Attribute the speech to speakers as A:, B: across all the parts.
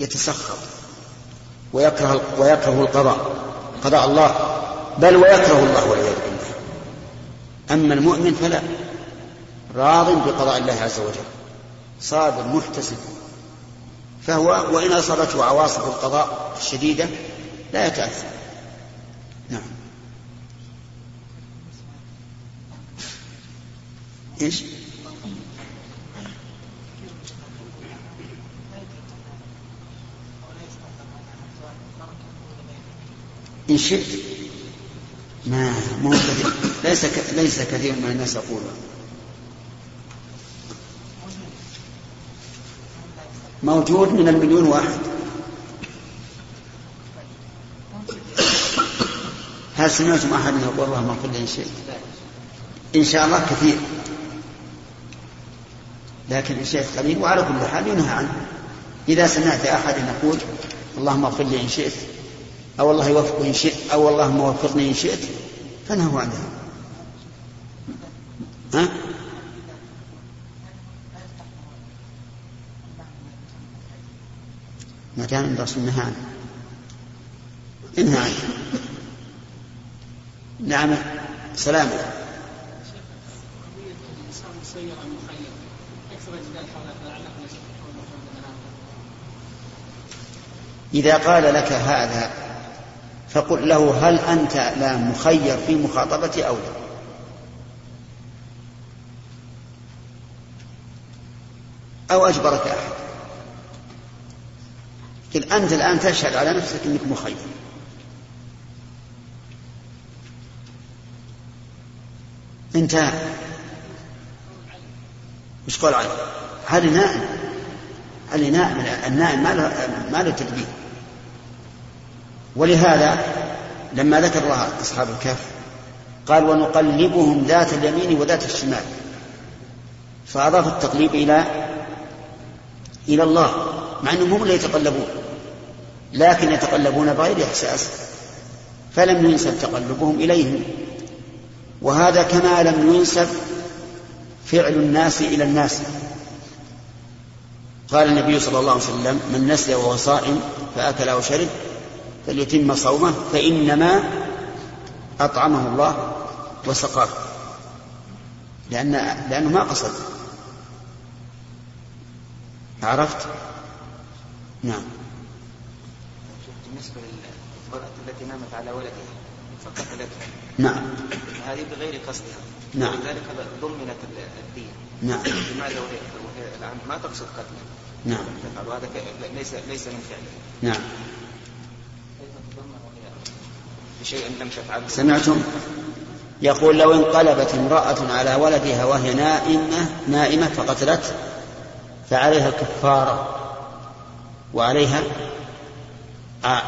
A: يتسخط ويكره ويكره القضاء قضاء الله بل ويكره الله والعياذ بالله. أما المؤمن فلا راض بقضاء الله عز وجل صابر محتسب. فهو وإن أصابته عواصف القضاء الشديدة لا يتأثر. نعم. إيش؟ إن شئت ما مو كثير ليس ليس كثير من الناس يقولون موجود من المليون واحد. هل سمعتم أحد يقول اللهم لي إن شئت؟ إن شاء الله كثير. لكن الشيء قليل وعلى كل حال ينهى عنه. إذا سمعت أحد يقول اللهم اغفر لي إن شئت أو الله يوفق إن شئت أو اللهم وفقني إن شئت فانهوا عنها ها؟ ما كان الرسول نهى عنه انهى عنه نعم سلامة إذا قال لك هذا فقل له هل أنت لا مخير في مخاطبتي أو لا؟ أو أجبرك أحد؟ قل أنت الآن تشهد على نفسك أنك مخير. انتهى وش قول علي؟ هذا نائم. هذا نائم النائم ما له ما له تدبير. ولهذا لما ذكر أصحاب الكهف قال ونقلبهم ذات اليمين وذات الشمال فأضاف التقليب إلى إلى الله مع أنهم هم اللي يتقلبون لكن يتقلبون بغير إحساس فلم ينسب تقلبهم إليهم وهذا كما لم ينسب فعل الناس إلى الناس. قال النبي صلى الله عليه وسلم من نسي وهو صائم فأكل أو شرب فليتم صومه فإنما أطعمه الله وسقاه. لأن لأنه ما قصد. عرفت؟ نعم.
B: بالنسبة للمرأة التي نامت على ولدها فقتلته
A: نعم.
B: هذه بغير قصدها.
A: نعم.
B: ولذلك ضمنت الدين.
A: نعم.
B: لماذا وهي الآن ما تقصد قتله
A: نعم.
B: وهذا ليس ليس من فعله
A: نعم.
B: بشيء لم تفعله.
A: سمعتم؟ يقول لو انقلبت امرأة على ولدها وهي نائمة نائمة فقتلته فعليها الكفارة وعليها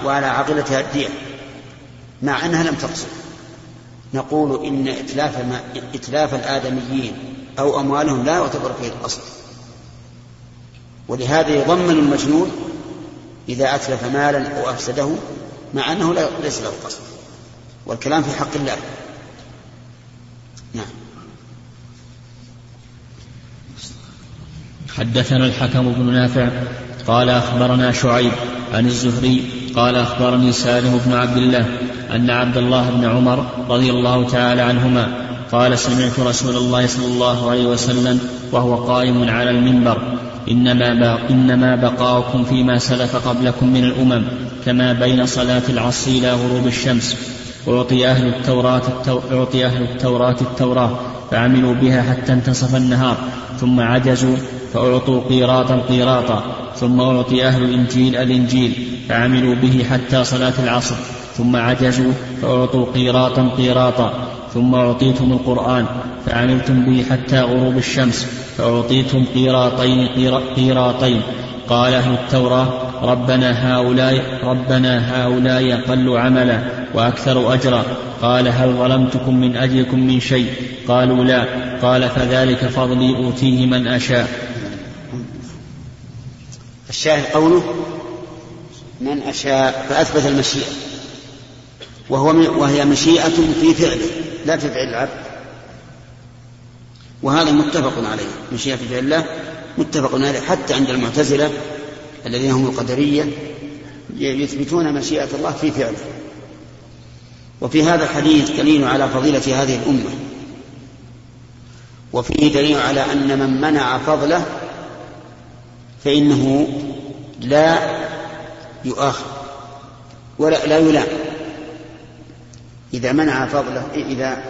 A: وعلى عاقلتها الدية مع أنها لم تقصد. نقول إن إتلاف ما إتلاف الآدميين أو أموالهم لا يعتبر فيه القصد ولهذا يضمن المجنون إذا أتلف مالا أو أفسده مع أنه ليس له قصد. والكلام في حق الله. نعم.
C: حدثنا الحكم بن نافع قال أخبرنا شعيب عن الزهري قال أخبرني سالم بن عبد الله أن عبد الله بن عمر رضي الله تعالى عنهما قال سمعت رسول الله صلى الله عليه وسلم وهو قائم على المنبر إنما, إنما بقاؤكم فيما سلف قبلكم من الأمم كما بين صلاة العصر إلى غروب الشمس أعطي أهل التوراة التو... أعطي أهل التوراة التوراة فعملوا بها حتى انتصف النهار ثم عجزوا فأعطوا قيراطا قيراطا ثم أعطي أهل الإنجيل الإنجيل فعملوا به حتى صلاة العصر ثم عجزوا فأعطوا قيراطا قيراطا ثم أعطيتم القرآن فعملتم به حتى غروب الشمس فأعطيتم قيراطين قيرا- قيراطين. قال أهل التوراة ربنا هؤلاء ربنا هؤلاء أقل عملا وأكثر أجرا. قال هل ظلمتكم من أجلكم من شيء؟ قالوا لا. قال فذلك فضلي أوتيه من أشاء.
A: الشاهد قوله من أشاء فأثبت المشيئة. وهو وهي مشيئة في فعله لا في فعل العبد. وهذا متفق عليه. مشيئة في فعل الله متفق عليه حتى عند المعتزلة الذين هم القدرية يثبتون مشيئة الله في فعله. وفي هذا الحديث دليل على فضيلة هذه الأمة. وفيه دليل على أن من منع فضله فإنه لا يؤاخذ ولا لا يلام. إذا منع فضله إذا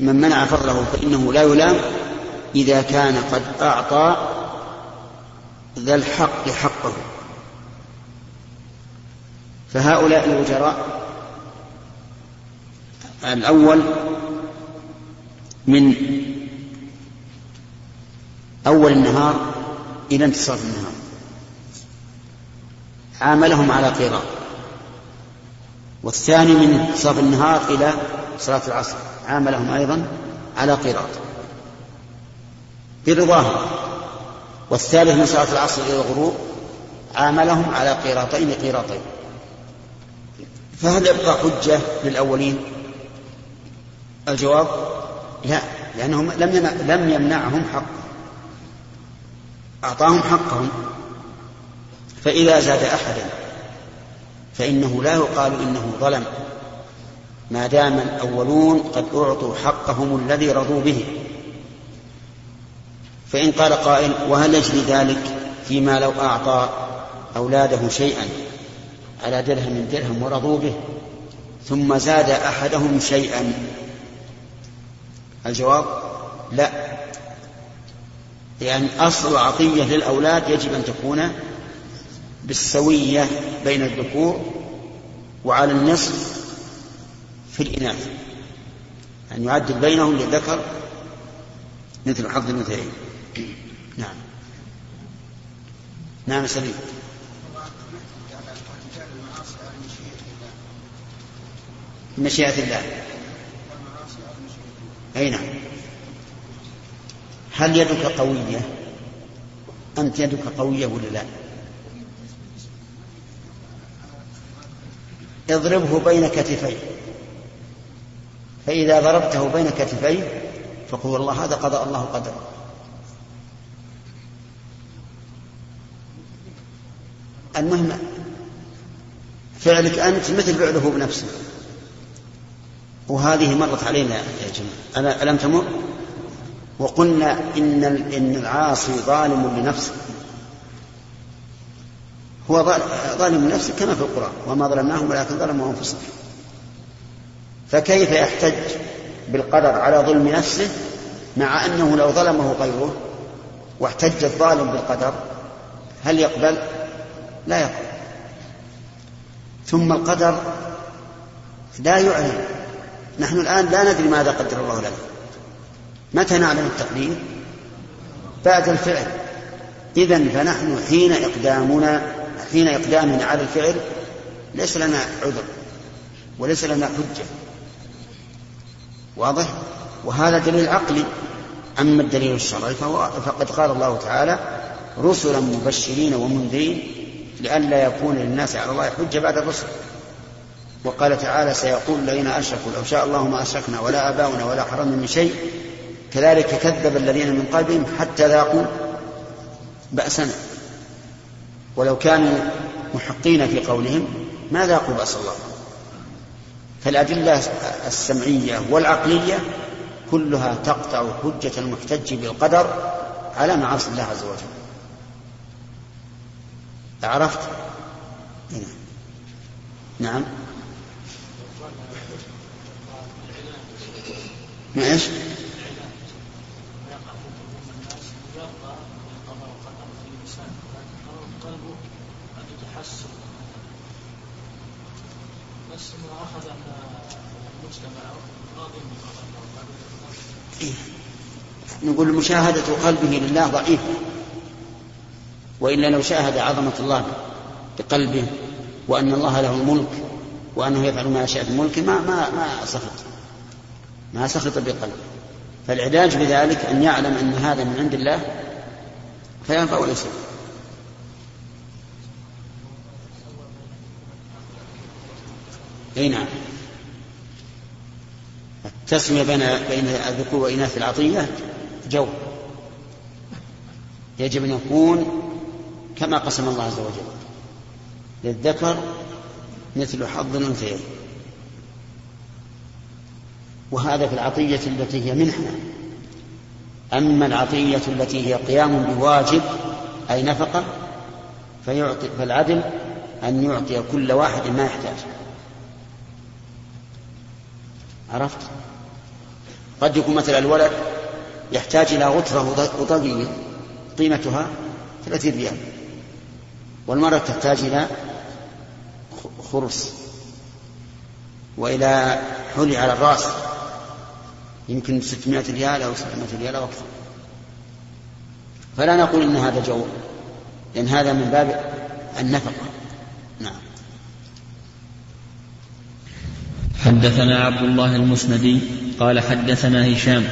A: من منع فضله فإنه لا يلام إذا كان قد أعطى ذا الحق حقه فهؤلاء الوجراء الأول من أول النهار إلى انتصاف النهار. عاملهم على قيراط. والثاني من انتصاف النهار إلى صلاة العصر. عاملهم أيضا على قيراط. برضاهم والثالث من صلاة العصر إلى الغروب عاملهم على قيراطين قيراطين. فهل يبقى حجة للأولين؟ الجواب لا لأنهم لم لم يمنعهم حق. أعطاهم حقهم. فإذا زاد أحدا فإنه لا يقال إنه ظلم. ما دام الأولون قد أعطوا حقهم الذي رضوا به. فإن قال قائل وهل يجري ذلك فيما لو أعطى أولاده شيئا على درهم من درهم ورضوا به ثم زاد أحدهم شيئا؟ الجواب لا. لأن أصل العطية للأولاد يجب أن تكون بالسوية بين الذكور وعلى النصف في الإناث أن يعدل بينهم للذكر مثل حظ الأنثيين نعم نعم سليم. مشيئة الله. أي نعم. هل يدك قوية؟ أنت يدك قوية ولا لا؟ اضربه بين كتفيه فإذا ضربته بين كتفيه فقل والله هذا قضاء الله قدر المهم فعلك أنت مثل فعله بنفسه وهذه مرت علينا يا جماعة. ألم تمر؟ وقلنا إن إن العاصي ظالم لنفسه. هو ظالم لنفسه كما في القرآن. وما ظلمناهم ولكن ظلموا أنفسهم. فكيف يحتج بالقدر على ظلم نفسه مع أنه لو ظلمه غيره واحتج الظالم بالقدر هل يقبل؟ لا يقبل ثم القدر لا يعلم نحن الآن لا ندري ماذا قدر الله لنا. متى نعلم التقدير؟ بعد الفعل. إذا فنحن حين إقدامنا حين إقدامنا على الفعل ليس لنا عذر وليس لنا حجة. واضح؟ وهذا دليل عقلي. أما الدليل الشرعي فهو فقد قال الله تعالى رسلا مبشرين ومنذرين لئلا يكون للناس على الله حجة بعد الرسل. وقال تعالى سيقول الذين أشركوا لو شاء الله ما أشركنا ولا آباؤنا ولا حرمنا من شيء. كذلك كذب الذين من قبلهم حتى ذاقوا بأسنا. ولو كانوا محقين في قولهم ما ذاقوا بأس الله. فالأدلة السمعية والعقلية كلها تقطع حجة المحتج بالقدر على معاصي الله عز وجل. عرفت؟ نعم ما إيش؟ نقول مشاهدة قلبه لله ضعيفة وإلا لو شاهد عظمة الله بقلبه وأن الله له الملك وأنه يفعل ما يشاء بملكه ما ما ما سخط. ما سخط بقلبه فالعلاج بذلك أن يعلم أن هذا من عند الله فينفع وليس أي نعم. التسمية بين بين الذكور وإناث العطية جو يجب أن يكون كما قسم الله عز وجل للذكر مثل حظ الأنثيين. وهذا في العطية التي هي منحة. أما العطية التي هي قيام بواجب أي نفقة فيعطي فالعدل أن يعطي كل واحد ما يحتاج. عرفت؟ قد يكون مثلا الولد يحتاج إلى غترة وطقية قيمتها ثلاثين ريال. والمرأة تحتاج إلى خرس وإلى حلي على الرأس يمكن 600 ريال أو 700 ريال أو أكثر. فلا نقول إن هذا جو لأن هذا من باب النفقة. نعم.
C: حدثنا عبد الله المسندي قال حدثنا هشام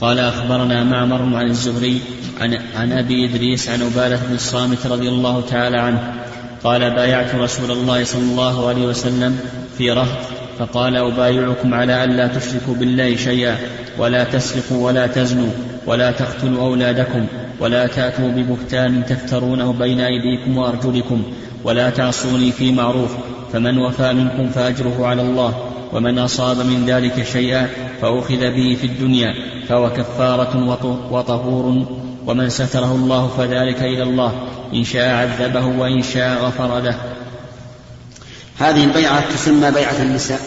C: قال أخبرنا معمر عن الزهري عن, عن أبي إدريس عن عبادة بن الصامت رضي الله تعالى عنه قال بايعت رسول الله صلى الله عليه وسلم في رهط فقال أبايعكم على ألا تشركوا بالله شيئا ولا تسرقوا ولا تزنوا ولا تقتلوا أولادكم ولا تأتوا ببهتان تفترونه بين أيديكم وأرجلكم ولا تعصوني في معروف فمن وفى منكم فأجره على الله. ومن أصاب من ذلك شيئا فأخذ به في الدنيا فهو كفارة وطهور ومن ستره الله فذلك إلى الله إن شاء عذبه وإن شاء غفر له.
A: هذه البيعة تسمى بيعة النساء.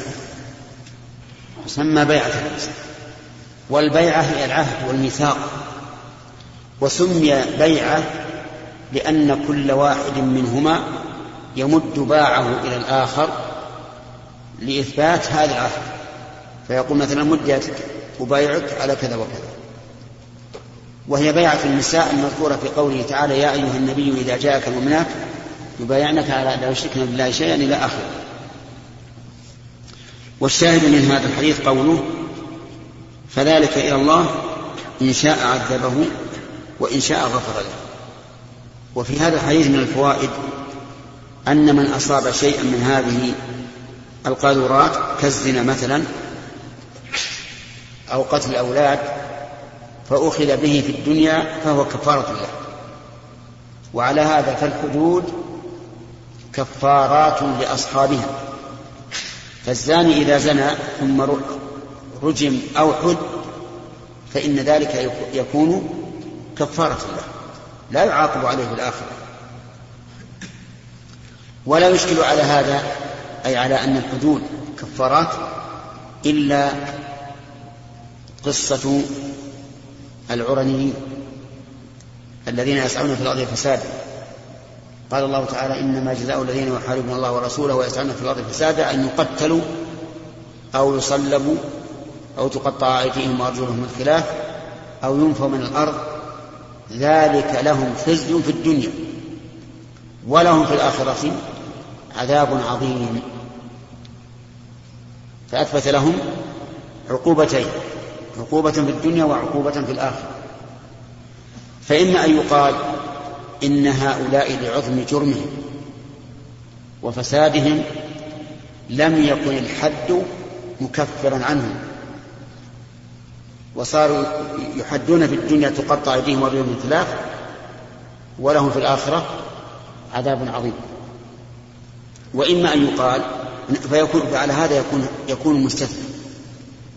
A: تسمى بيعة النساء. والبيعة هي العهد والميثاق. وسمي بيعة لأن كل واحد منهما يمد باعه إلى الآخر لإثبات هذا العهد فيقول مثلا مد يدك أبايعك على كذا وكذا. وهي بيعة النساء المذكورة في قوله تعالى يا أيها النبي إذا جاءك المؤمنات يبايعنك على لا يشركن بالله شيئا إلى آخره. والشاهد من هذا الحديث قوله فذلك إلى الله إن شاء عذبه وإن شاء غفر له. وفي هذا الحديث من الفوائد أن من أصاب شيئا من هذه القاذورات كالزنا مثلا أو قتل الأولاد فأخذ به في الدنيا فهو كفارة له. وعلى هذا فالحدود كفارات لأصحابها. فالزاني إذا زنى ثم رجم أو حد فإن ذلك يكون كفارة له. لا يعاقب عليه الآخرة ولا يشكل على هذا أي على أن الحدود كفارات إلا قصة العرنيين الذين يسعون في الأرض فسادا. قال الله تعالى إنما جزاء الذين يحاربون الله ورسوله ويسعون في الأرض فسادا أن يقتلوا أو يصلبوا أو تقطع أيديهم وأرجلهم من خلاف أو ينفوا من الأرض. ذلك لهم خزي في الدنيا ولهم في الآخرة عذاب عظيم. فأثبت لهم عقوبتين عقوبة في الدنيا وعقوبة في الآخرة. فإما أن يقال إن هؤلاء لعظم جرمهم وفسادهم لم يكن الحد مكفرا عنهم وصاروا يحدون في الدنيا تقطع أيديهم وأرجلهم من ولهم في الآخرة عذاب عظيم. وإما أن يقال فيكون فعلى هذا يكون يكون مستثنى.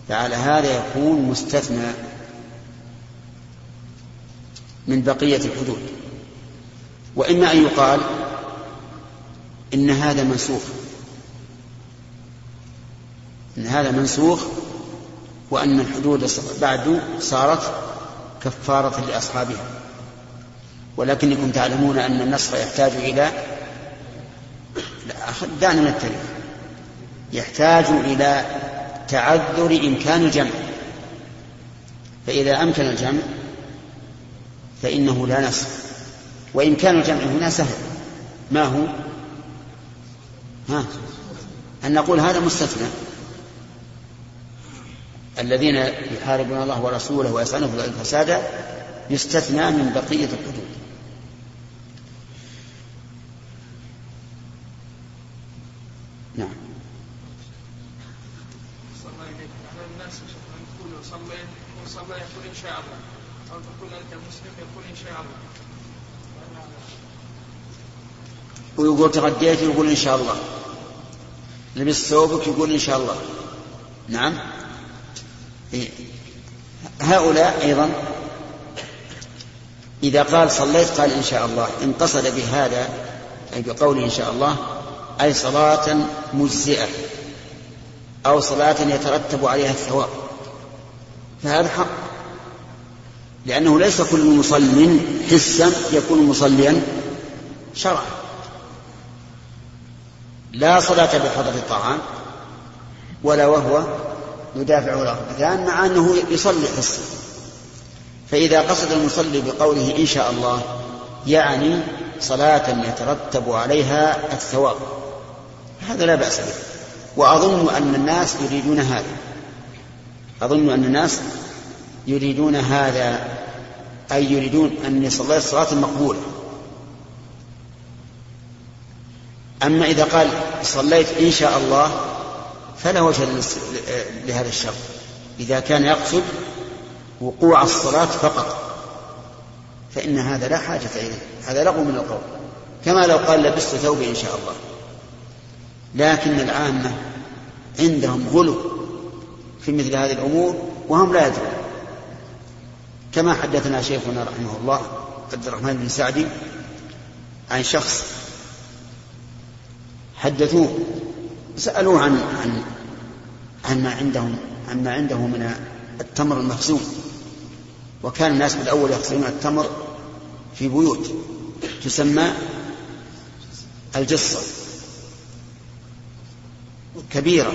A: فعلى هذا يكون مستثنى من بقية الحدود. وإما أن يقال إن هذا منسوخ. إن هذا منسوخ وأن الحدود بعد صارت كفارة لأصحابها. ولكنكم تعلمون أن النسخ يحتاج إلى دعنا التاريخ يحتاج إلى تعذر إمكان الجمع. فإذا أمكن الجمع فإنه لا نسخ وإمكان الجمع هنا سهل. ما هو؟ ها؟ أن نقول هذا مستثنى. الذين يحاربون الله ورسوله ويسعون في الفساد يستثنى من بقية الحدود نعم
D: الناس يقول صليت وصلى يقول ان شاء الله أو تقول انت مسلم يقول ان شاء الله
A: ويقول تغديت يقول إن شاء الله. لبست ثوبك يقول إن شاء الله. نعم. إيه. هؤلاء أيضا إذا قال صليت قال إن شاء الله. إن قصد بهذا أي بقوله إن شاء الله أي صلاة مجزئة أو صلاة يترتب عليها الثواب. فهذا حق. لأنه ليس كل مصل حسا يكون مصليا شرعا. لا صلاة بحضرة الطعام ولا وهو يدافع الأخبثان مع أنه يصلي حسا فإذا قصد المصلي بقوله إن شاء الله يعني صلاة يترتب عليها الثواب. هذا لا بأس به. وأظن أن الناس يريدون هذا. أظن أن الناس يريدون هذا أي يريدون أن صليت صلاة مقبولة. أما إذا قال صليت إن شاء الله فلا وجه لهذا الشرط. إذا كان يقصد وقوع الصلاة فقط فإن هذا لا حاجة إليه. هذا لغو من القول. كما لو قال لبست ثوبي إن شاء الله. لكن العامة عندهم غلو في مثل هذه الأمور وهم لا يدرون. كما حدثنا شيخنا رحمه الله عبد الرحمن بن سعدي عن شخص حدثوه. سألوه عن عن عن ما عندهم عن ما عنده من التمر المخزون. وكان الناس بالأول يخزنون التمر في بيوت تسمى الجصة كبيرة.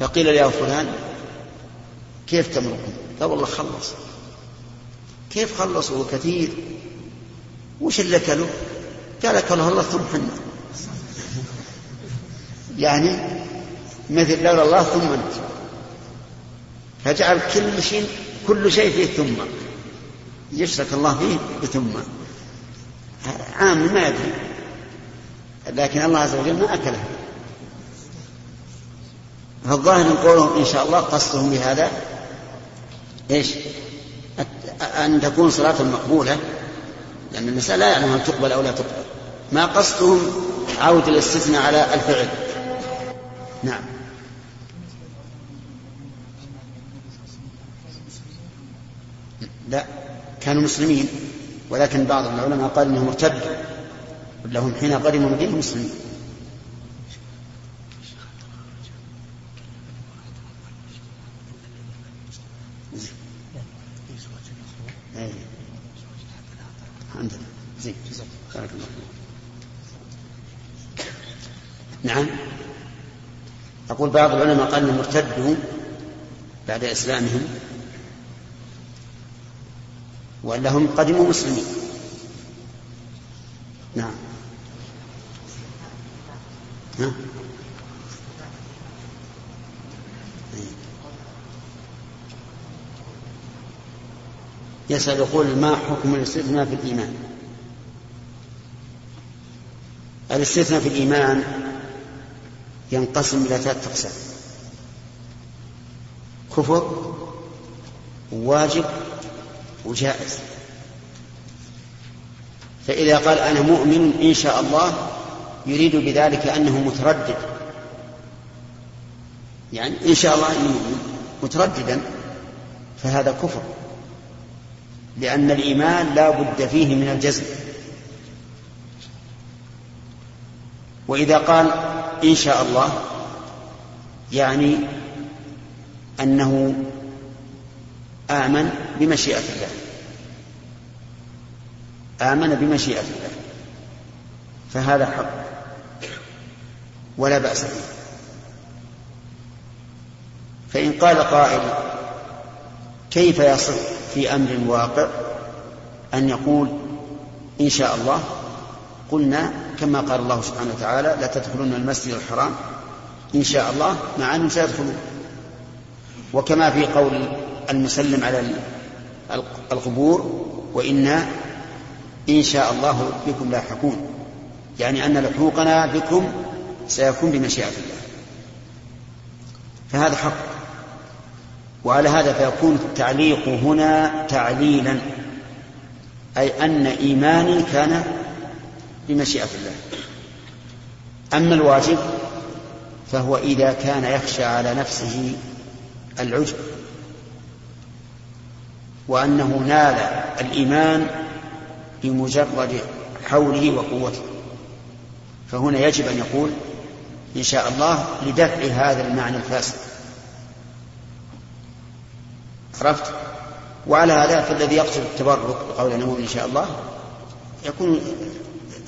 A: فقيل يا فلان كيف تمركم؟ قال والله خلص. كيف خلصوا؟ كثير. وش اللي أكلوا؟ قال أكله الله ثم حنا. يعني مثل لولا الله ثم أنت. فجعل كل شيء كل شيء فيه ثم. يشرك الله فيه بثم. عام ما يدري. لكن الله عز وجل ما أكله. فالظاهر من قولهم إن شاء الله قصدهم بهذا إيش؟ أن تكون صلاة مقبولة. لأن المسألة لا يعلم هل تقبل أو لا تقبل. ما قصدهم عودة الاستثناء على الفعل. نعم. لا كانوا مسلمين ولكن بعض العلماء قال إنهم ارتدوا لهم حين قدموا المدينة مسلمين زين بارك الله نعم أقول أنهم ارتدوا بعد إسلامهم وألا هم قدموا مسلمين. نعم. ها؟ يسأل يقول ما حكم الاستثناء في الإيمان؟ الاستثناء في الإيمان ينقسم إلى ثلاثة أقسام. كفر وواجب وجائز. فإذا قال أنا مؤمن إن شاء الله يريد بذلك أنه متردد. يعني إن شاء الله أني مؤمن مترددا فهذا كفر. لأن الإيمان لا بد فيه من الجزم. وإذا قال إن شاء الله يعني أنه آمن بمشيئة الله. آمن بمشيئة الله. فهذا حق. ولا بأس به. فإن قال قائل كيف يصح في أمر واقع أن يقول إن شاء الله؟ قلنا كما قال الله سبحانه وتعالى لا تدخلون المسجد الحرام. إن شاء الله مع أنهم سيدخلون. وكما في قول المسلم على القبور وإنا إن شاء الله بكم لاحقون. يعني أن لحوقنا بكم سيكون بمشيئة الله. فهذا حق. وعلى هذا فيكون التعليق هنا تعليلا. أي أن إيماني كان بمشيئة الله. أما الواجب فهو إذا كان يخشى على نفسه العجب وأنه نال الإيمان بمجرد حوله وقوته. فهنا يجب أن يقول إن شاء الله لدفع هذا المعنى الفاسد. عرفت؟ وعلى هذا فالذي يقصد التبرك بقول المؤمن إن شاء الله يكون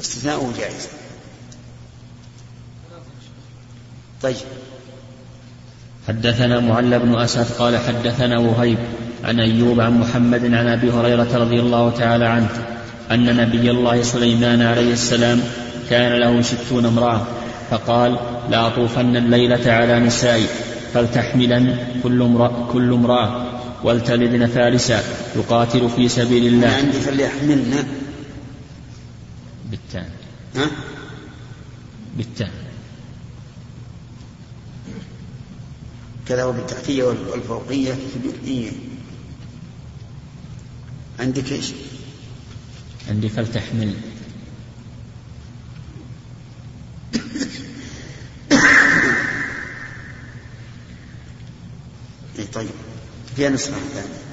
A: استثناؤه جائزا. طيب.
C: حدثنا معل بن أسد قال حدثنا وهيب عن أيوب عن محمد عن أبي هريرة رضي الله تعالى عنه أن نبي الله سليمان عليه السلام كان له ستون امرأة فقال لأطوفن الليلة على نسائي فلتحملا كل امرأة, كل امرأة ولتلدن فارسا يقاتل في سبيل الله.
A: عندي فليحملن.
C: بالتاء.
A: ها؟
C: بالتاء.
A: كذا وبالتحتية والفوقية في الجزئية عندك إيش؟
C: عندي فلتحمل
A: إيه طيب. فيها نسخة ثانية.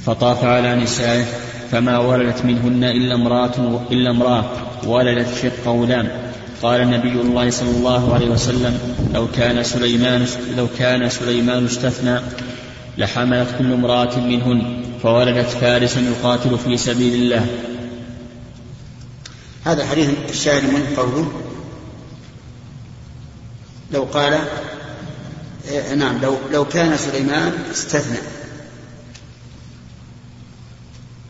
C: فطاف على نسائه فما ولدت منهن إلا امرأة إلا امرأة ولدت شق غلام قال نبي الله صلى الله عليه وسلم لو كان سليمان لو كان سليمان استثنى لحملت كل امرأة منهن فولدت فارسا يقاتل في سبيل الله.
A: هذا حديث الشاهد من قوله لو قال إيه نعم لو لو كان سليمان استثنى.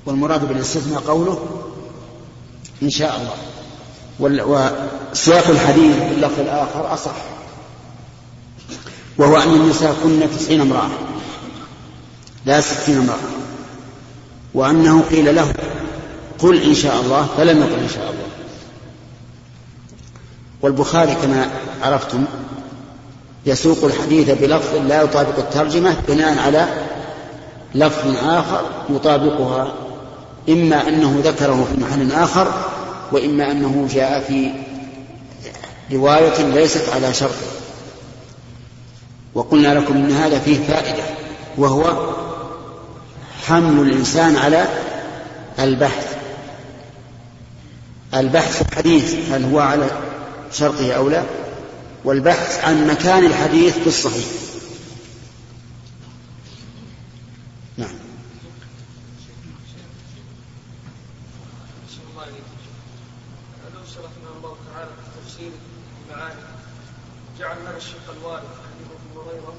A: والمراد بالإستثناء قوله إن شاء الله. وسياق الحديث باللفظ الآخر أصح وهو أن النساء كن تسعين امرأة لا ستين امرأة وأنه قيل له قل إن شاء الله فلم يقل إن شاء الله. والبخاري كما عرفتم يسوق الحديث بلفظ لا يطابق الترجمة بناء على لفظ آخر يطابقها إما أنه ذكره في محل آخر وإما أنه جاء في رواية ليست على شرطه وقلنا لكم إن هذا فيه فائدة وهو حمل الإنسان على البحث. البحث في الحديث هل هو على شرطه أو لا؟ والبحث عن مكان الحديث في الصحيح نعم
D: لو شرفنا الله تعالى في تفسير المعاني جعل هذا الشق الوارد حديث ابي هريره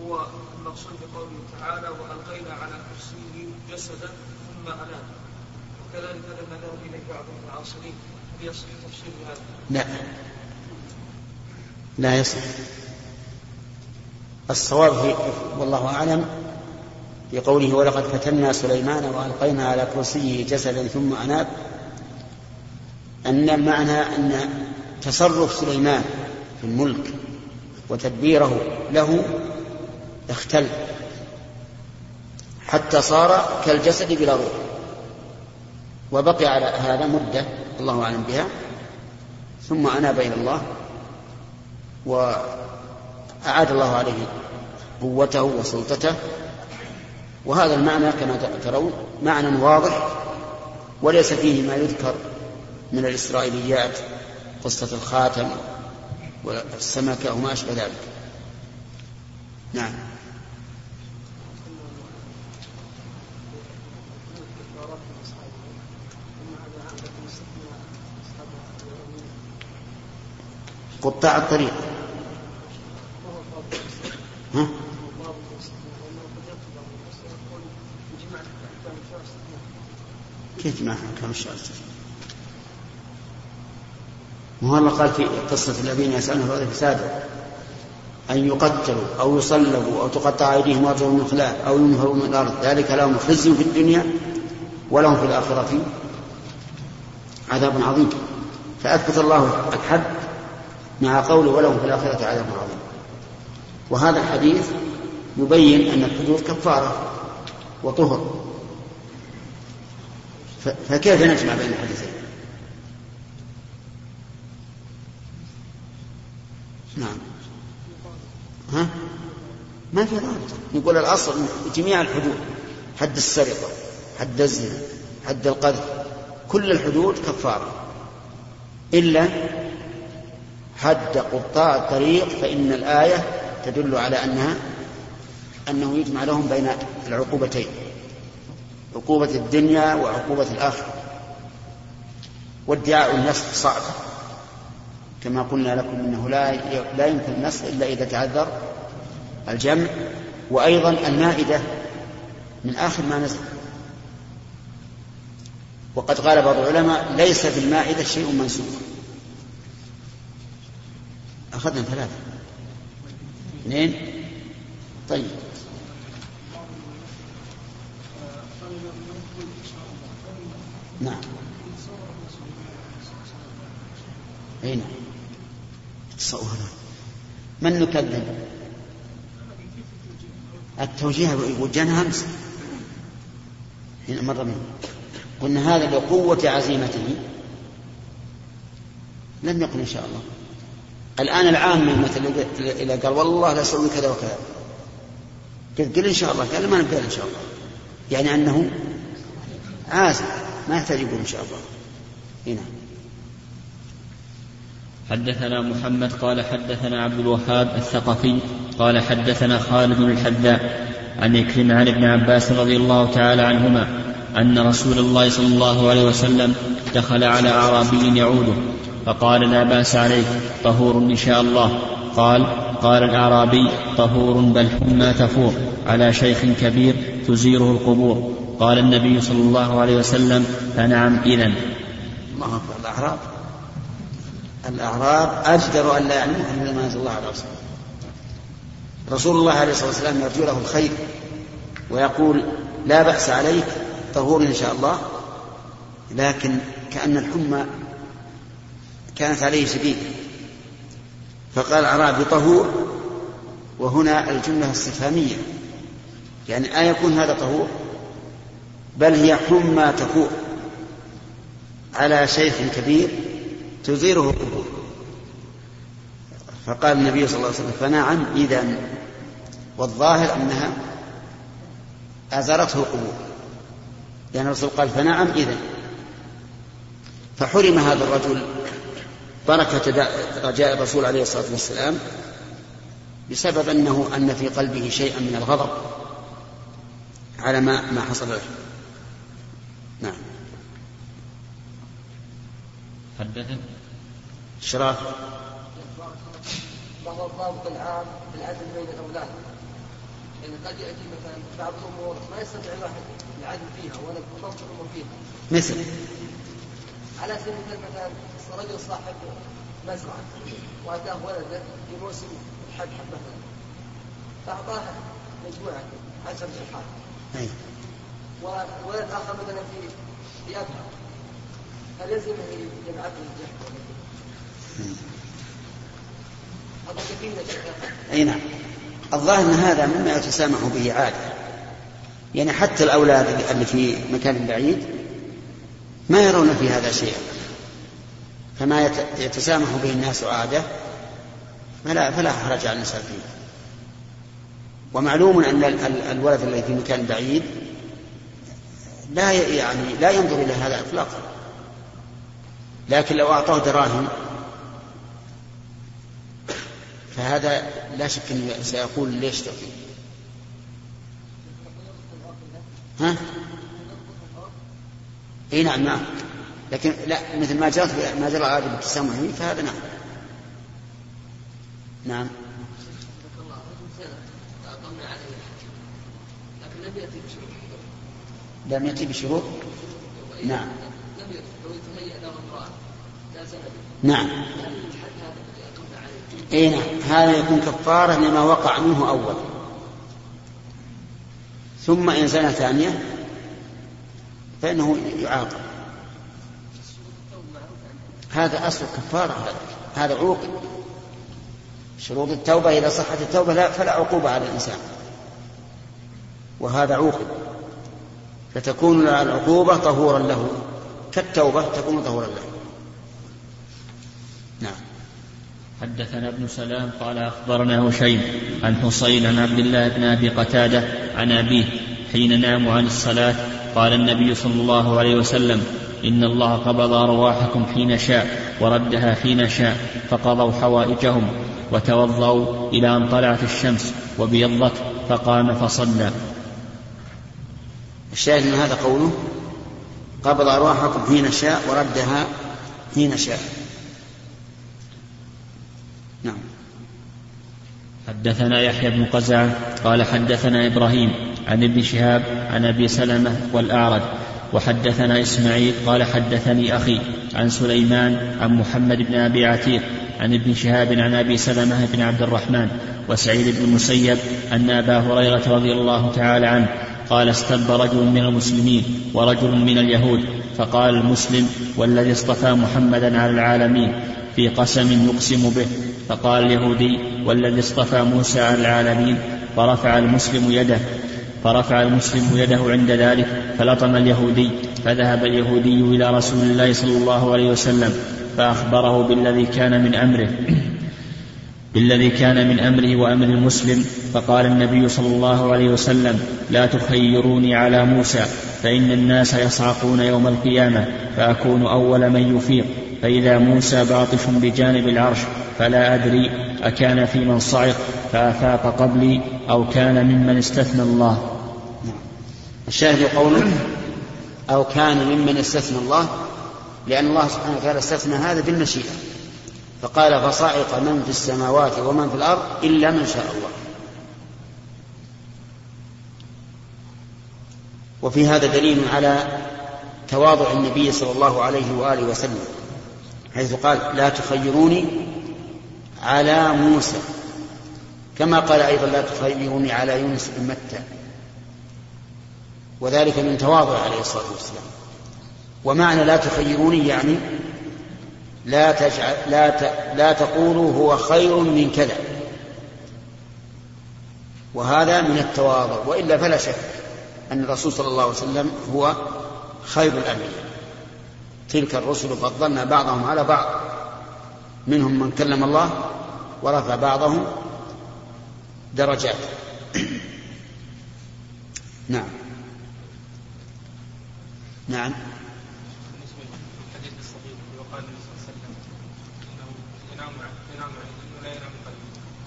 D: هو المقصود بقوله تعالى والقينا على كرسيه جسدا ثم اناب وكذلك هذا ما ذهب اليه
A: لا. لا يصح. الصواب في والله أعلم في قوله ولقد فتنا سليمان وألقينا على كرسيه جسدا ثم أناب. أن المعنى أن تصرف سليمان في الملك وتدبيره له اختل حتى صار كالجسد بلا روح. وبقي على هذا مدة الله أعلم بها. ثم أناب إلى الله وأعاد الله عليه قوته وسلطته. وهذا المعنى كما ترون معنى واضح وليس فيه ما يذكر من الإسرائيليات قصة الخاتم والسمكة وما أشبه ذلك. نعم. قطاع الطريق. ها؟ كيف جماعة كم الشهر ما هو الله. قال في قصة الذين يسألون هذا فساده أن يقتلوا أو يصلبوا أو تقطع أيديهم وأرجلهم من خلاف أو ينهروا من الأرض. ذلك لهم خزي في الدنيا ولهم في الآخرة عذاب عظيم. فأثبت الله الحد مع قوله ولهم في الآخرة عذاب عظيم. وهذا الحديث يبين أن الحدود كفارة وطهر. فكيف نجمع بين الحديثين؟ نعم. ها؟ ما في رابط. يقول الأصل جميع الحدود حد السرقة حد الزنا حد القذف كل الحدود كفارة. إلا حد قطاع الطريق فإن الآية تدل على أنها أنه يجمع لهم بين العقوبتين عقوبة الدنيا وعقوبة الآخرة. وادعاء النسخ صعب. كما قلنا لكم إنه لا لا يمكن النسخ إلا إذا تعذر الجمع. وأيضا المائدة من آخر ما نزل. وقد قال بعض العلماء ليس في المائده شيء منسوخ. أخذنا ثلاثة. اثنين. طيب. نعم. أي نعم. من نكذب؟ التوجيه وجهنا همس هنا مرة من قلنا هذا لقوة عزيمته. لم يقل إن شاء الله. الآن العام مثلا إذا قال والله لا أسوي كذا وكذا. قل إن شاء الله. قال ما نقول إن شاء الله. يعني أنه عازم. ما يحتاج يقول إن شاء الله. هنا
C: حدثنا محمد قال حدثنا عبد الوهاب الثقفي قال حدثنا خالد الحذاء عن إكرم عن ابن عباس رضي الله تعالى عنهما أن رسول الله صلى الله عليه وسلم دخل على أعرابي يعوده. فقال لا بأس عليك طهور إن شاء الله. قال قال الأعرابي طهور بل حمى تفور على شيخ كبير تزيره القبور. قال النبي صلى الله عليه وسلم فنعم إذا
A: الله أكبر. الأعراب؟ الأعراب أجدر أن لا يعلموا أن ما أنزل الله على رسوله رسول الله عليه الصلاة والسلام يرجو له الخير ويقول لا بأس عليك طهور إن شاء الله. لكن كأن الحمى كانت عليه شديدة. فقال الأعرابي طهور وهنا الجملة استفهامية. يعني أيكون هذا طهور؟ بل هي حمى تفور على شيخ كبير تزيره القبور. فقال النبي صلى الله عليه وسلم فنعم إذا والظاهر أنها أزارته القبور. لأن الرسول قال فنعم إذا فحرم هذا الرجل بركة رجاء الرسول عليه الصلاة والسلام بسبب أنه أن في قلبه شيئا من الغضب على ما ما حصل له. نعم.
C: حدثنا
A: شراف
D: وهو الضابط العام في العدل بين الأولاد. يعني قد يأتي مثلا بعض الأمور ما يستطيع الواحد العدل فيها ولا ضبط الأمور فيها.
A: مثل.
D: على سبيل المثال مثلا رجل صاحب مزرعة وأتاه ولده في موسم الحب مثلا فأعطاه مجموعة عشر جحات
A: أي.
D: وولد آخر مثلا في في ابها هل يلزم أن يبعث الشيخ.
A: أي نعم. الظاهر أن هذا مما يتسامح به عادة. يعني حتى الأولاد اللي في مكان بعيد ما يرون في هذا شيئا. فما يت- يتسامح به الناس عادة فلا فلا حرج على الإنسان فيه. ومعلوم أن ال- ال- الولد الذي في مكان بعيد لا يعني لا ينظر إلى هذا إطلاقا. لكن لو أعطاه دراهم فهذا لا شك إنه سيقول ليش تعطي ها؟ إي نعم نعم. لكن لا مثل ما جرت ما جرى عادة بالتسامح به فهذا نعم. نعم.
D: لم
A: يأتي بشروط؟ نعم. نعم. إي نعم. هذا يكون كفارة لما وقع منه أول. ثم إن زنى ثانية فإنه يعاقب. هذا أصل الكفارة هذا هذا عوقب شروط التوبة إذا صحت التوبة لا فلا عقوبة على الإنسان. وهذا عوقب فتكون العقوبة طهورا له. كالتوبة تكون طهورا له. نعم.
C: حدثنا ابن سلام قال أخبرنا هشيم عن حصين عن عبد الله بن أبي قتادة عن أبيه حين ناموا عن الصلاة قال النبي صلى الله عليه وسلم إن الله قبض أرواحكم حين شاء وردها حين شاء فقضوا حوائجهم وتوضأوا إلى أن طلعت الشمس وبيضت فقام فصلى.
A: الشاهد من هذا قوله قبض أرواحكم حين شاء وردها حين شاء. نعم.
C: حدثنا يحيى بن قزعة قال حدثنا إبراهيم عن ابن شهاب عن أبي سلمة والأعرج وحدثنا إسماعيل قال حدثني أخي عن سليمان عن محمد بن أبي عتيق عن ابن شهاب عن أبي سلمة بن عبد الرحمن وسعيد بن المسيب أن أبا هريرة رضي الله تعالى عنه قال استب رجل من المسلمين ورجل من اليهود فقال المسلم والذي اصطفى محمدا على العالمين في قسم يقسم به فقال اليهودي والذي اصطفى موسى على العالمين فرفع المسلم يده فرفع المسلم يده عند ذلك فلطم اليهودي فذهب اليهودي إلى رسول الله صلى الله عليه وسلم فأخبره بالذي كان من أمره بالذي كان من أمره وأمر المسلم فقال النبي صلى الله عليه وسلم لا تخيروني على موسى فإن الناس يصعقون يوم القيامة فأكون أول من يفيق. فإذا موسى باطش بجانب العرش فلا أدري أكان في من صعق فأفاق قبلي أو كان ممن استثنى الله.
A: الشاهد قوله أو كان ممن استثنى الله لأن الله سبحانه وتعالى استثنى هذا بالمشيئة. فقال فصعق من في السماوات ومن في الأرض إلا من شاء الله. وفي هذا دليل على تواضع النبي صلى الله عليه وآله وسلم. حيث قال لا تخيروني على موسى. كما قال أيضا لا تخيروني على يونس بن متى. وذلك من تواضع عليه الصلاة والسلام. ومعنى لا تخيروني يعني لا تجعل لا ت... لا تقولوا هو خير من كذا. وهذا من التواضع. وإلا فلا شك أن الرسول صلى الله عليه وسلم هو خير الأنبياء. تلك الرسل فضلنا بعضهم على بعض. منهم من كلم الله ورفع بعضهم درجات. نعم. نعم.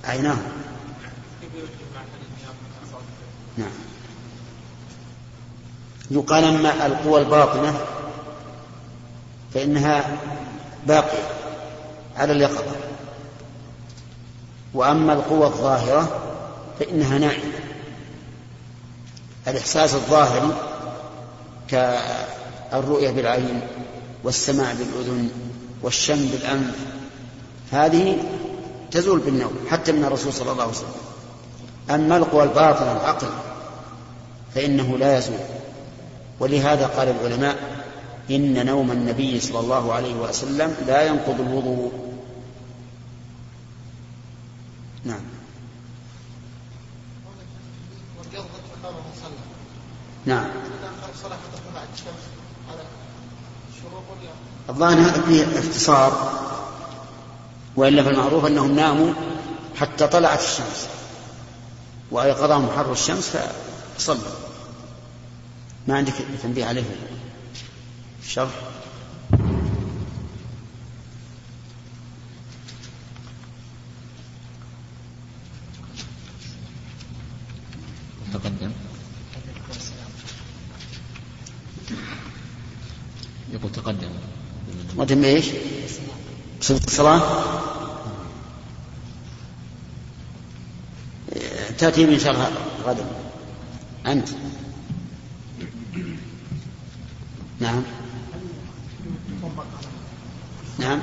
A: عيناه نعم. يقال أما القوى الباطنة فإنها باقية على اليقظة. وأما القوى الظاهرة فإنها نائمة الإحساس الظاهري كالرؤية بالعين والسماع بالأذن والشم بالأنف هذه تزول بالنوم حتى من الرسول صلى الله عليه وسلم. أما القوى الباطنة العقل فإنه لا يزول. ولهذا قال العلماء إن نوم النبي صلى الله عليه وسلم لا ينقض الوضوء. نعم. نعم. الظاهر هذا فيه اختصار وإلا فالمعروف أنهم ناموا حتى طلعت الشمس وايقظهم حر الشمس فصلوا. ما عندك تنبيه عليه؟ الشرح
C: تقدم. يقول تقدم.
A: تقدم إيش؟ صفة الصلاة؟ تأتي من شرها غدا. أنت؟ نعم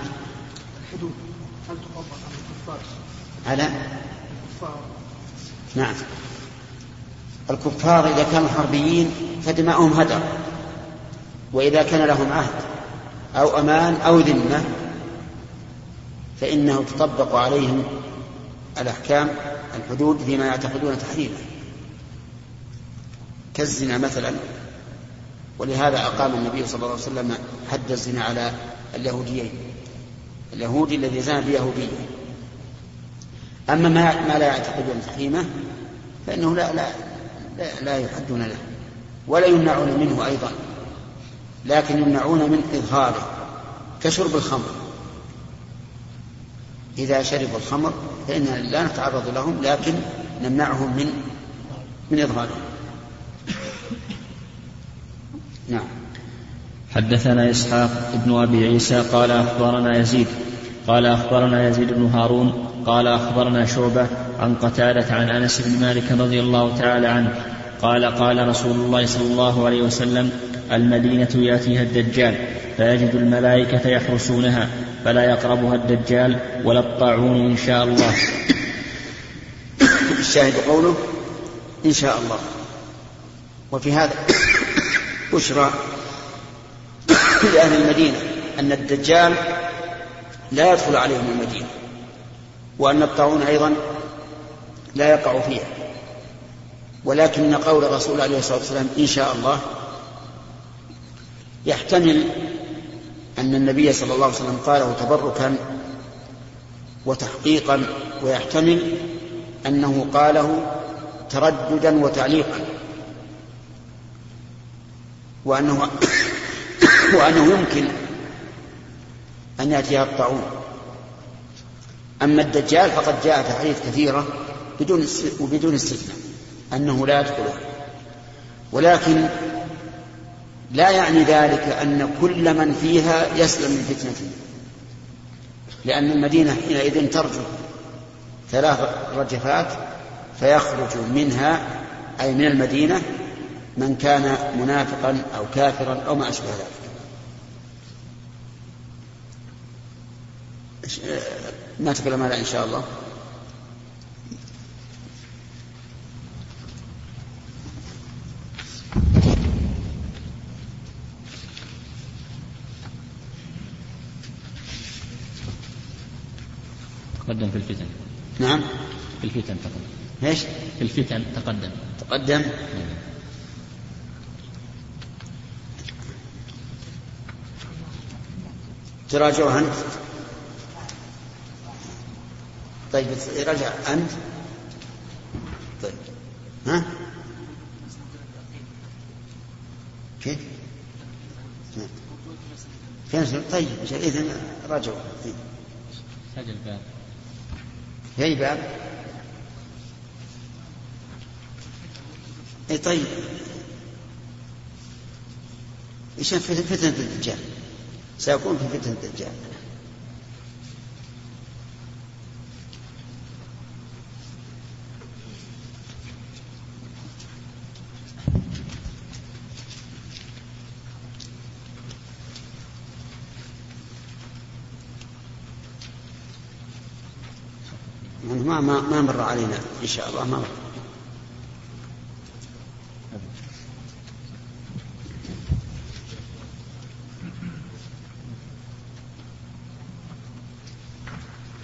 A: الحدود هل تطبق على الكفار على الكفار نعم الكفار إذا كانوا حربيين فدماؤهم هدر. وإذا كان لهم عهد أو أمان أو ذمة فإنه تطبق عليهم الأحكام الحدود فيما يعتقدون تحريمه كالزنا مثلا ولهذا أقام النبي صلى الله عليه وسلم حد الزنا على اليهوديين. اليهودي الذي زنى بيهودية أما ما, ما لا يعتقدون تحريمه فإنه لا لا لا, يحدون له ولا يمنعون منه أيضا لكن يمنعون من إظهاره كشرب الخمر. إذا شربوا الخمر فإننا لا نتعرض لهم لكن نمنعهم من من إظهاره. نعم.
C: حدثنا إسحاق بن أبي عيسى قال أخبرنا يزيد قال أخبرنا يزيد بن هارون قال أخبرنا شعبة عن قتادة عن أنس بن مالك رضي الله تعالى عنه. قال قال رسول الله صلى الله عليه وسلم المدينة يأتيها الدجال فيجد الملائكة يحرسونها فلا يقربها الدجال ولا الطاعون إن شاء الله.
A: الشاهد قوله إن شاء الله. وفي هذا بشرى لأهل المدينة أن الدجال لا يدخل عليهم المدينة. وأن الطاعون أيضا لا يقع فيها. ولكن قول الرسول عليه الصلاة والسلام إن شاء الله يحتمل أن النبي صلى الله عليه وسلم قاله تبركا وتحقيقا ويحتمل أنه قاله ترددا وتعليقا. وأنه وأنه يمكن أن يأتيها الطاعون. أما الدجال فقد جاء في حديث كثيرة بدون وبدون استثناء أنه لا يدخلها ولكن لا يعني ذلك أن كل من فيها يسلم من فتنته. لأن المدينة حينئذ ترجو ثلاث رجفات فيخرج منها أي من المدينة من كان منافقا أو كافرا أو ما أشبه ذلك. ما تكلم هذا إن شاء الله؟
C: تقدم في الفتن.
A: نعم.
C: في الفتن تقدم.
A: إيش؟
C: في الفتن تقدم.
A: تقدم.
C: نعم.
A: تراجعها أنت. طيب رجع أنت؟ طيب. ها؟ كيف. فين طيب إذا راجعوا
C: سجل الباب.
A: أي باب؟ اي طيب. إيش فتنة الدجال؟ سيكون في فتنة الدجال. ما ما ما مر علينا إن شاء الله ما مر.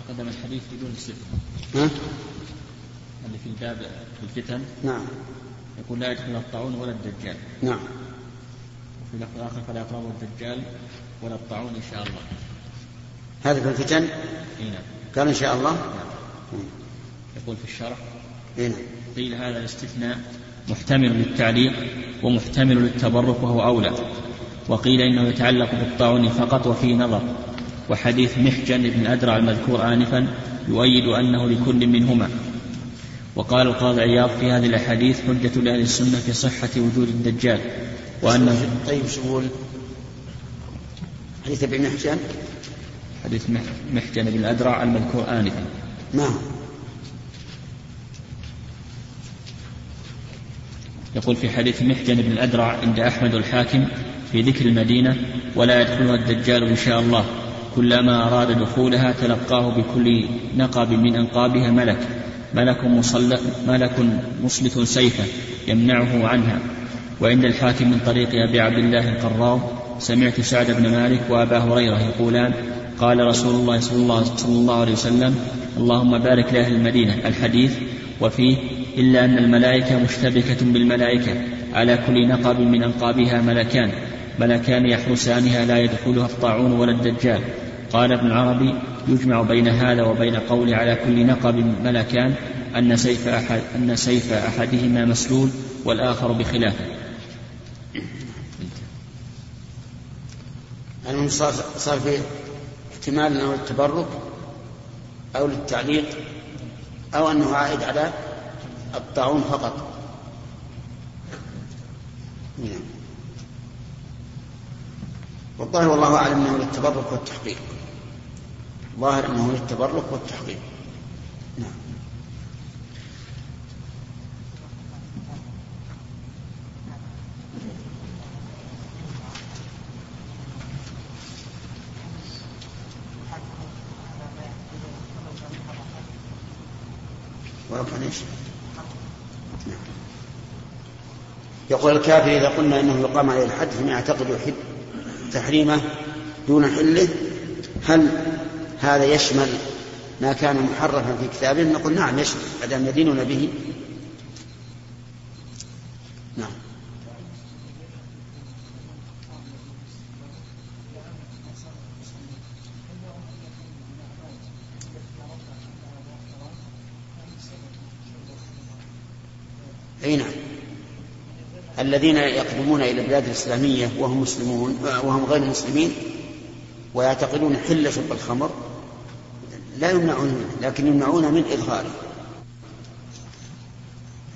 C: تقدم الحديث بدون استثناء
A: ها؟
C: اللي في الباب في الفتن.
A: نعم.
C: يقول لا يدخل الطاعون ولا الدجال.
A: نعم.
C: وفي اللفظ الآخر فلا يقربه الدجال ولا الطاعون إن شاء الله.
A: هذا في الفتن؟
C: إي نعم.
A: قال إن شاء الله؟
C: يقول في الشرح.
A: اي نعم.
C: قيل هذا الاستثناء محتمل للتعليق ومحتمل للتبرك وهو أولى. وقيل إنه يتعلق بالطاعون فقط وفي نظر. وحديث محجن بن أدرع المذكور آنفا يؤيد أنه لكل منهما. وقال القاضي عياض في هذه الأحاديث حجة لأهل السنة في صحة وجود الدجال. وأنه
A: طيب شو يقول؟ حديث ابن محجن؟
C: حديث مح- محجن بن أدرع المذكور آنفا.
A: ما
C: يقول في حديث محجن بن الأدرع عند أحمد الحاكم في ذكر المدينة ولا يدخلها الدجال إن شاء الله كلما أراد دخولها تلقاه بكل نقب من أنقابها ملك ملك مصلى ملك مسلط سيفه يمنعه عنها. وعند الحاكم من طريق أبي عبد الله القراض سمعت سعد بن مالك وأبا هريرة يقولان قال رسول الله صلى الله, صلى الله عليه وسلم اللهم بارك لأهل المدينة الحديث وفيه إلا أن الملائكة مشتبكة بالملائكة على كل نقب من أنقابها ملكان ملكان يحرسانها لا يدخلها الطاعون ولا الدجال قال ابن العربي يجمع بين هذا وبين قول على كل نقب ملكان أن سيف أحد أن سيف أحدهما مسلول والآخر بخلافه.
A: يعني صار في احتمال انه للتبرك أو للتعليق أو أنه عائد على الطاعون فقط. نعم. والظاهر والله أعلم أنه للتبرك والتحقيق. ظاهر أنه للتبرك والتحقيق. نعم. كان إيش؟ نعم. يقول الكافر إذا قلنا إنه يقام عليه الحد فما يعتقد تحريمه دون حله هل هذا يشمل ما كان محرفا في كتابه؟ نقول نعم يشمل ما يدينون به. نعم اي نعم الذين يقدمون إلى البلاد الإسلامية وهم مسلمون وهم غير مسلمين ويعتقدون حل شرب الخمر لا يمنعون لكن يمنعون من إظهاره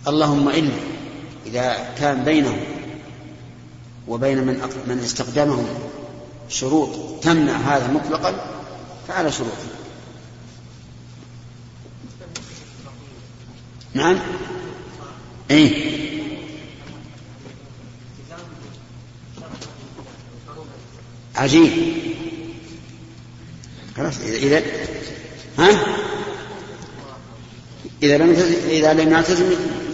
A: اللهم إلا إذا كان بينهم وبين من من استخدمهم شروط تمنع هذا مطلقا فعلى شروطه. نعم؟ إيه؟ عجيب. خلاص إذا ها؟ إذا لم إذا لم يلتزم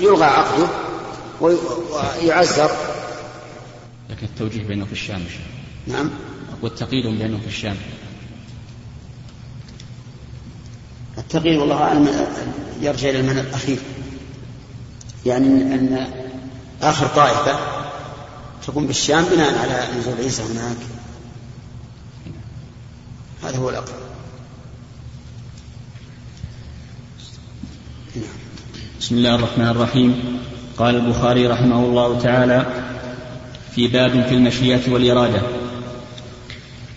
A: يلغى عقده ويعزر.
C: لكن التوجيه بينه في الشام
A: نعم.
C: والتقييد بينه في الشام.
A: التقييد والله أعلم يرجع إلى المعنى الأخير. يعني أن آخر طائفة تكون بالشام بناء على نزول عيسى هناك. هذا هو الأقرب.
C: بسم الله الرحمن الرحيم. قال البخاري رحمه الله تعالى في باب في المشيئة والإرادة.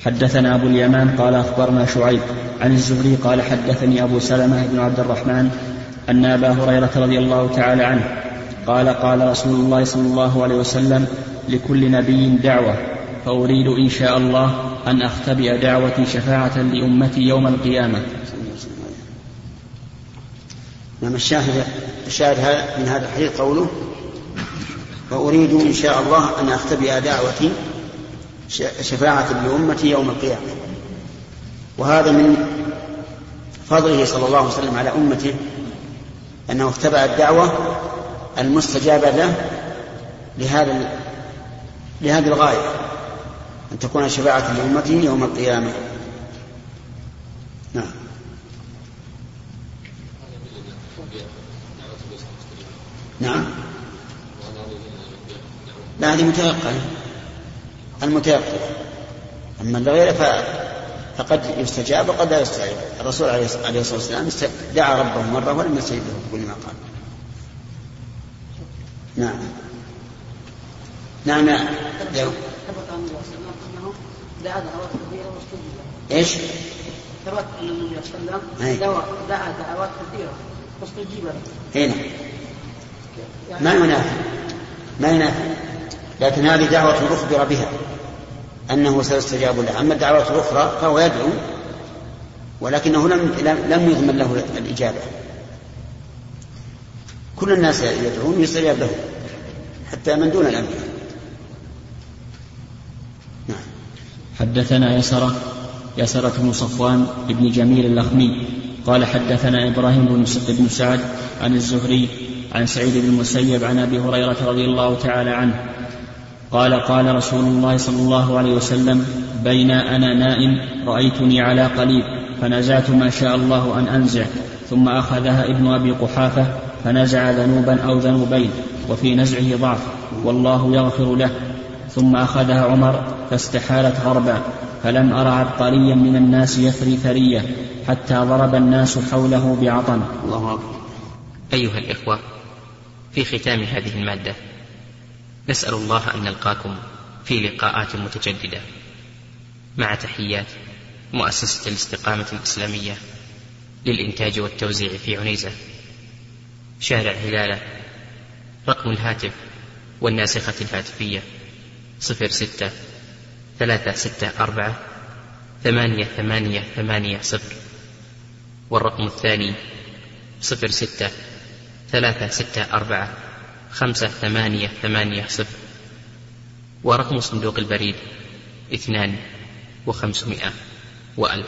C: حدثنا أبو اليمان قال أخبرنا شعيب عن الزهري قال حدثني أبو سلمة بن عبد الرحمن أن أبا هريرة رضي الله تعالى عنه قال قال رسول الله صلى الله عليه وسلم لكل نبي دعوة فأريد إن شاء الله أن أختبئ دعوتي شفاعة لأمتي يوم القيامة.
A: نعم الشاهد الشاهد من هذا الحديث قوله فأريد إن شاء الله أن أختبئ دعوتي شفاعة لأمتي يوم القيامة. وهذا من فضله صلى الله عليه وسلم على أمته أنه اختبأ الدعوة المستجابة له لهذا لهذه الغاية. أن تكون شفاعة لأمته يوم القيامة. نعم. نعم. لا هذه متيقنة المتيقن أما الغير فقد يستجاب وقد لا يستجاب. الرسول عليه الصلاة والسلام دعا ربه مرة ولم يستجب له بكل ما قال. نعم. نعم. نعم ثبت عن النبي صلى الله عليه وسلم انه دعا دعوات إيش؟ ثبت أن النبي صلى الله عليه وسلم دعا دعوات كثيرة. واستجيب له. اي نعم. ما ينافي ما ينافي لكن هذه دعوة أخبر بها أنه سيستجاب له أما الدعوات الأخرى فهو يدعو ولكنه لم لم يضمن له الإجابة. كل الناس يدعون يستجاب له حتى من دون الأنبياء.
C: حدثنا يسرة يسرة بن صفوان بن جميل اللخمي قال حدثنا إبراهيم بن سعد عن الزهري عن سعيد بن المسيب عن أبي هريرة رضي الله تعالى عنه قال قال رسول الله صلى الله عليه وسلم بين أنا نائم رأيتني على قليب فنزعت ما شاء الله أن أنزع ثم أخذها ابن أبي قحافة فنزع ذنوبا أو ذنوبين وفي نزعه ضعف والله يغفر له. ثم أخذها عمر فاستحالت غربا فلم أر عبقريا من الناس يثري ثرية حتى ضرب الناس حوله بعطن.
A: الله أكبر.
E: أيها الإخوة في ختام هذه المادة نسأل الله أن نلقاكم في لقاءات متجددة. مع تحيات مؤسسة الاستقامة الإسلامية للإنتاج والتوزيع في عنيزة. شارع هلالة رقم الهاتف والناسخة الهاتفية. صفر ستة ثلاثة ستة أربعة ثمانية ثمانية ثمانية صفر. والرقم الثاني صفر ستة ثلاثة ستة أربعة خمسة ثمانية ثمانية صفر. ورقم صندوق البريد اثنان وخمسمائة وألف.